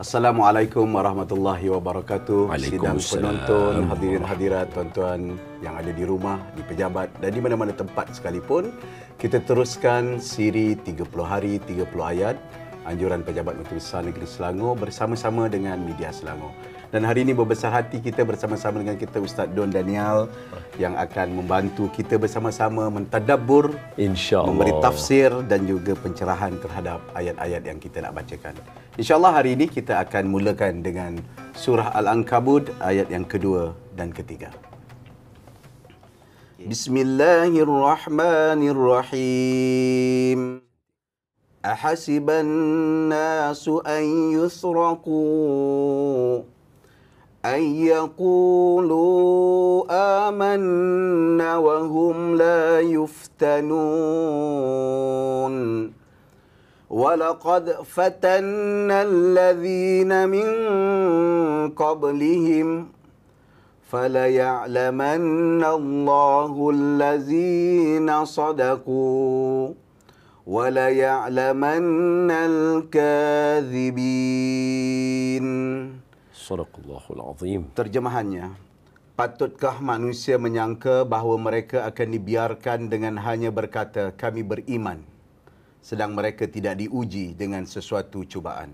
Assalamualaikum warahmatullahi wabarakatuh. Sidang penonton, hadirin hadirat, tuan-tuan yang ada di rumah, di pejabat dan di mana-mana tempat sekalipun. Kita teruskan siri 30 hari 30 ayat anjuran pejabat Menteri Besar Negeri Selangor bersama-sama dengan media Selangor. Dan hari ini berbesar hati kita bersama-sama dengan kita Ustaz Don Daniel yang akan membantu kita bersama-sama mentadabbur InsyaAllah. memberi tafsir dan juga pencerahan terhadap ayat-ayat yang kita nak bacakan. InsyaAllah hari ini kita akan mulakan dengan surah Al-Ankabut ayat yang kedua dan ketiga. Bismillahirrahmanirrahim. أحسب الناس أن يتركوا أن يقولوا آمنا وهم لا يفتنون ولقد فتنا الذين من قبلهم فليعلمن الله الذين صدقوا وليعلمن الكاذبين Sadaqallahul Azim. Terjemahannya, patutkah manusia menyangka bahawa mereka akan dibiarkan dengan hanya berkata kami beriman sedang mereka tidak diuji dengan sesuatu cubaan.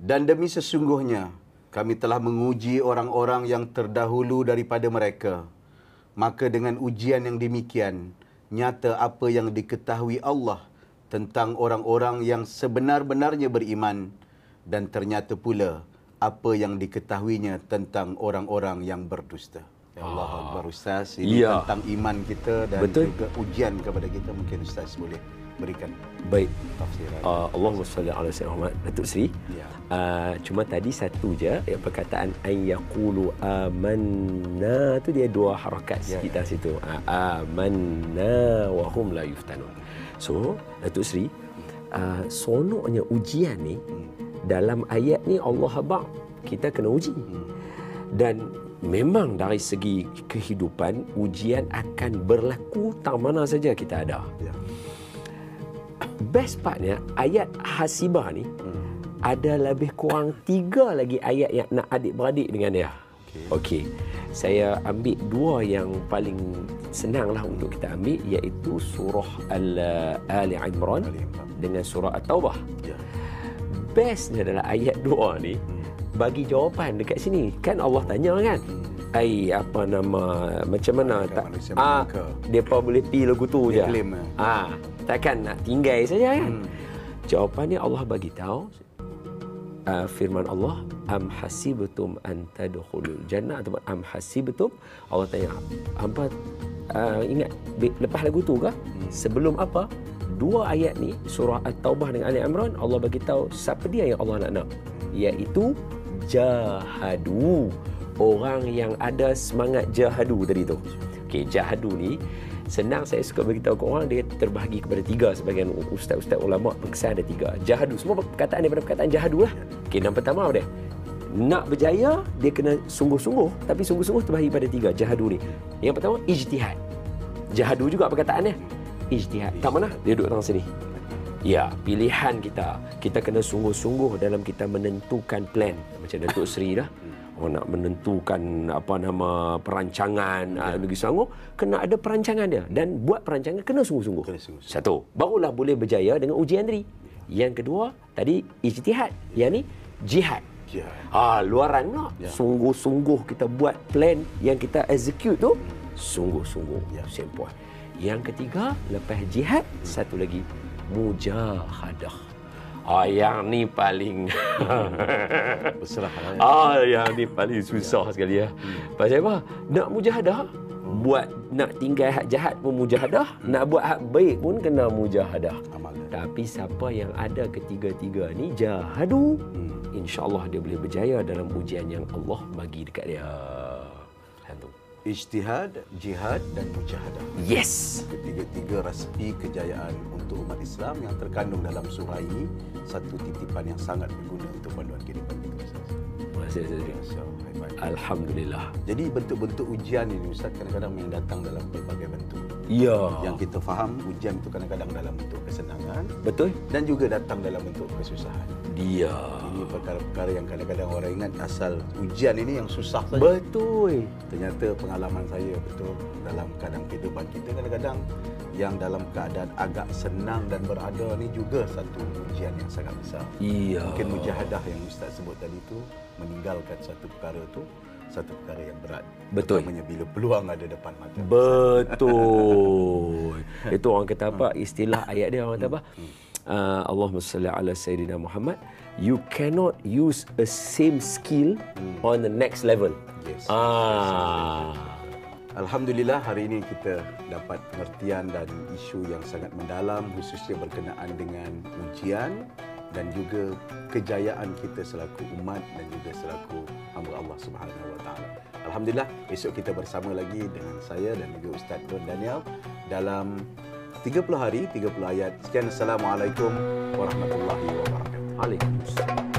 Dan demi sesungguhnya kami telah menguji orang-orang yang terdahulu daripada mereka. Maka dengan ujian yang demikian, nyata apa yang diketahui Allah tentang orang-orang yang sebenar-benarnya beriman dan ternyata pula apa yang diketahuinya tentang orang-orang yang berdusta. Ya Allah Akbar Ustaz, ini Ya. tentang iman kita dan Betul. juga ujian kepada kita mungkin Ustaz boleh berikan Baik. tafsiran. Uh, Allahumma salli ala Sayyidina Muhammad. Datuk Seri. Ya. Uh, cuma tadi satu je yang perkataan an yaqulu amanna tu dia dua harakat Ya, sekitar situ. Uh, amanna wa hum la yuftanun. So, Datuk Seri, uh, sonoknya ujian ni dalam ayat ni Allah habaq kita kena uji. Dan memang dari segi kehidupan ujian akan berlaku tak mana saja kita ada. Ya. Best partnya ayat hasibah ni ada lebih kurang tiga lagi ayat yang nak adik-beradik dengan dia. Okey. Okay. Saya ambil dua yang paling senang lah untuk kita ambil iaitu surah Al- Ali Imran Ali Imran. dengan surah At-Taubah. Ya. Bestnya adalah ayat dua ni bagi jawapan dekat sini. Kan Allah tanya kan? Ai apa nama macam mana Adakah tak ah depa boleh pi lagu tu Dia je. claim? Ah, takkan nak tinggal saja kan? Hmm. Jawapannya Allah bagi tahu uh, firman Allah am hasibtum an tadkhulul jannah atau am hasibtum Allah tanya apa uh, ingat lepas lagu tu ke sebelum apa dua ayat ni surah at-taubah dengan ali imran Allah bagi tahu siapa dia yang Allah nak nak iaitu jahadu orang yang ada semangat jahadu tadi tu. Okey jahadu ni senang saya suka beritahu ke orang dia terbahagi kepada tiga sebagian ustaz-ustaz ulama berkesan ada tiga. Jahadu semua perkataan daripada perkataan jahadu lah. Okey yang pertama apa dia? Nak berjaya dia kena sungguh-sungguh tapi sungguh-sungguh terbahagi pada tiga jahadu ni. Yang pertama ijtihad. Jahadu juga perkataannya ijtihad. Tak mana? Dia duduk tengah sini. Ya, pilihan kita. Kita kena sungguh-sungguh dalam kita menentukan plan. Macam Datuk Seri dah. Orang nak menentukan apa nama perancangan ya. Negeri Selangor, kena ada perancangan dia. Dan buat perancangan kena sungguh-sungguh. Kena sungguh-sungguh. Satu, barulah boleh berjaya dengan ujian tadi. Yang kedua, tadi ijtihad. Yang ni, jihad. Ya. Ha, luaran pula. Ya. Sungguh-sungguh kita buat plan yang kita execute tu, sungguh-sungguh. Ya. Simple. Yang ketiga, lepas jihad, satu lagi, mujahadah. Ah, yang ni paling Berserah. Ah, yang ni paling susah sekali ya. Pasal apa? Nak mujahadah, buat nak tinggal hak jahat pun mujahadah, nak buat hak baik pun kena mujahadah. Amal. Tapi siapa yang ada ketiga-tiga ni jahadu, Hmm. insya-Allah dia boleh berjaya dalam ujian yang Allah bagi dekat dia. Hantu. Ijtihad, jihad dan mujahadah. Yes. Ketiga-tiga rasipi kejayaan untuk umat Islam yang terkandung dalam surah ini satu titipan yang sangat berguna untuk panduan kehidupan kita. Ustaz. Masih saya. So, baik-baik. Alhamdulillah. Jadi bentuk-bentuk ujian ini Ustaz kadang-kadang yang datang dalam berbagai bentuk. Ya. Yang kita faham ujian itu kadang-kadang dalam bentuk kesenangan Betul? dan juga datang dalam bentuk kesusahan. Dia. Ini perkara-perkara yang kadang-kadang orang ingat asal ujian ini yang susah saja. Betul. Ternyata pengalaman saya betul dalam keadaan kehidupan kita kadang-kadang yang dalam keadaan agak senang dan berada ni juga satu ujian yang sangat besar. Iya. Mungkin mujahadah yang Ustaz sebut tadi tu meninggalkan satu perkara tu satu perkara yang berat. Betul. Terutamanya bila peluang ada depan mata. Betul. Itu orang kata apa? Istilah ayat dia orang kata apa? Uh, Allahumma salli ala Sayyidina Muhammad. You cannot use a same skill on the next level. Yes. Ah. Alhamdulillah hari ini kita dapat pengertian dan isu yang sangat mendalam khususnya berkenaan dengan ujian dan juga kejayaan kita selaku umat dan juga selaku hamba Allah Subhanahu Wa Taala. Alhamdulillah esok kita bersama lagi dengan saya dan juga Ustaz Don Daniel dalam 30 hari 30 ayat. Sekian assalamualaikum warahmatullahi wabarakatuh. Waalaikumsalam.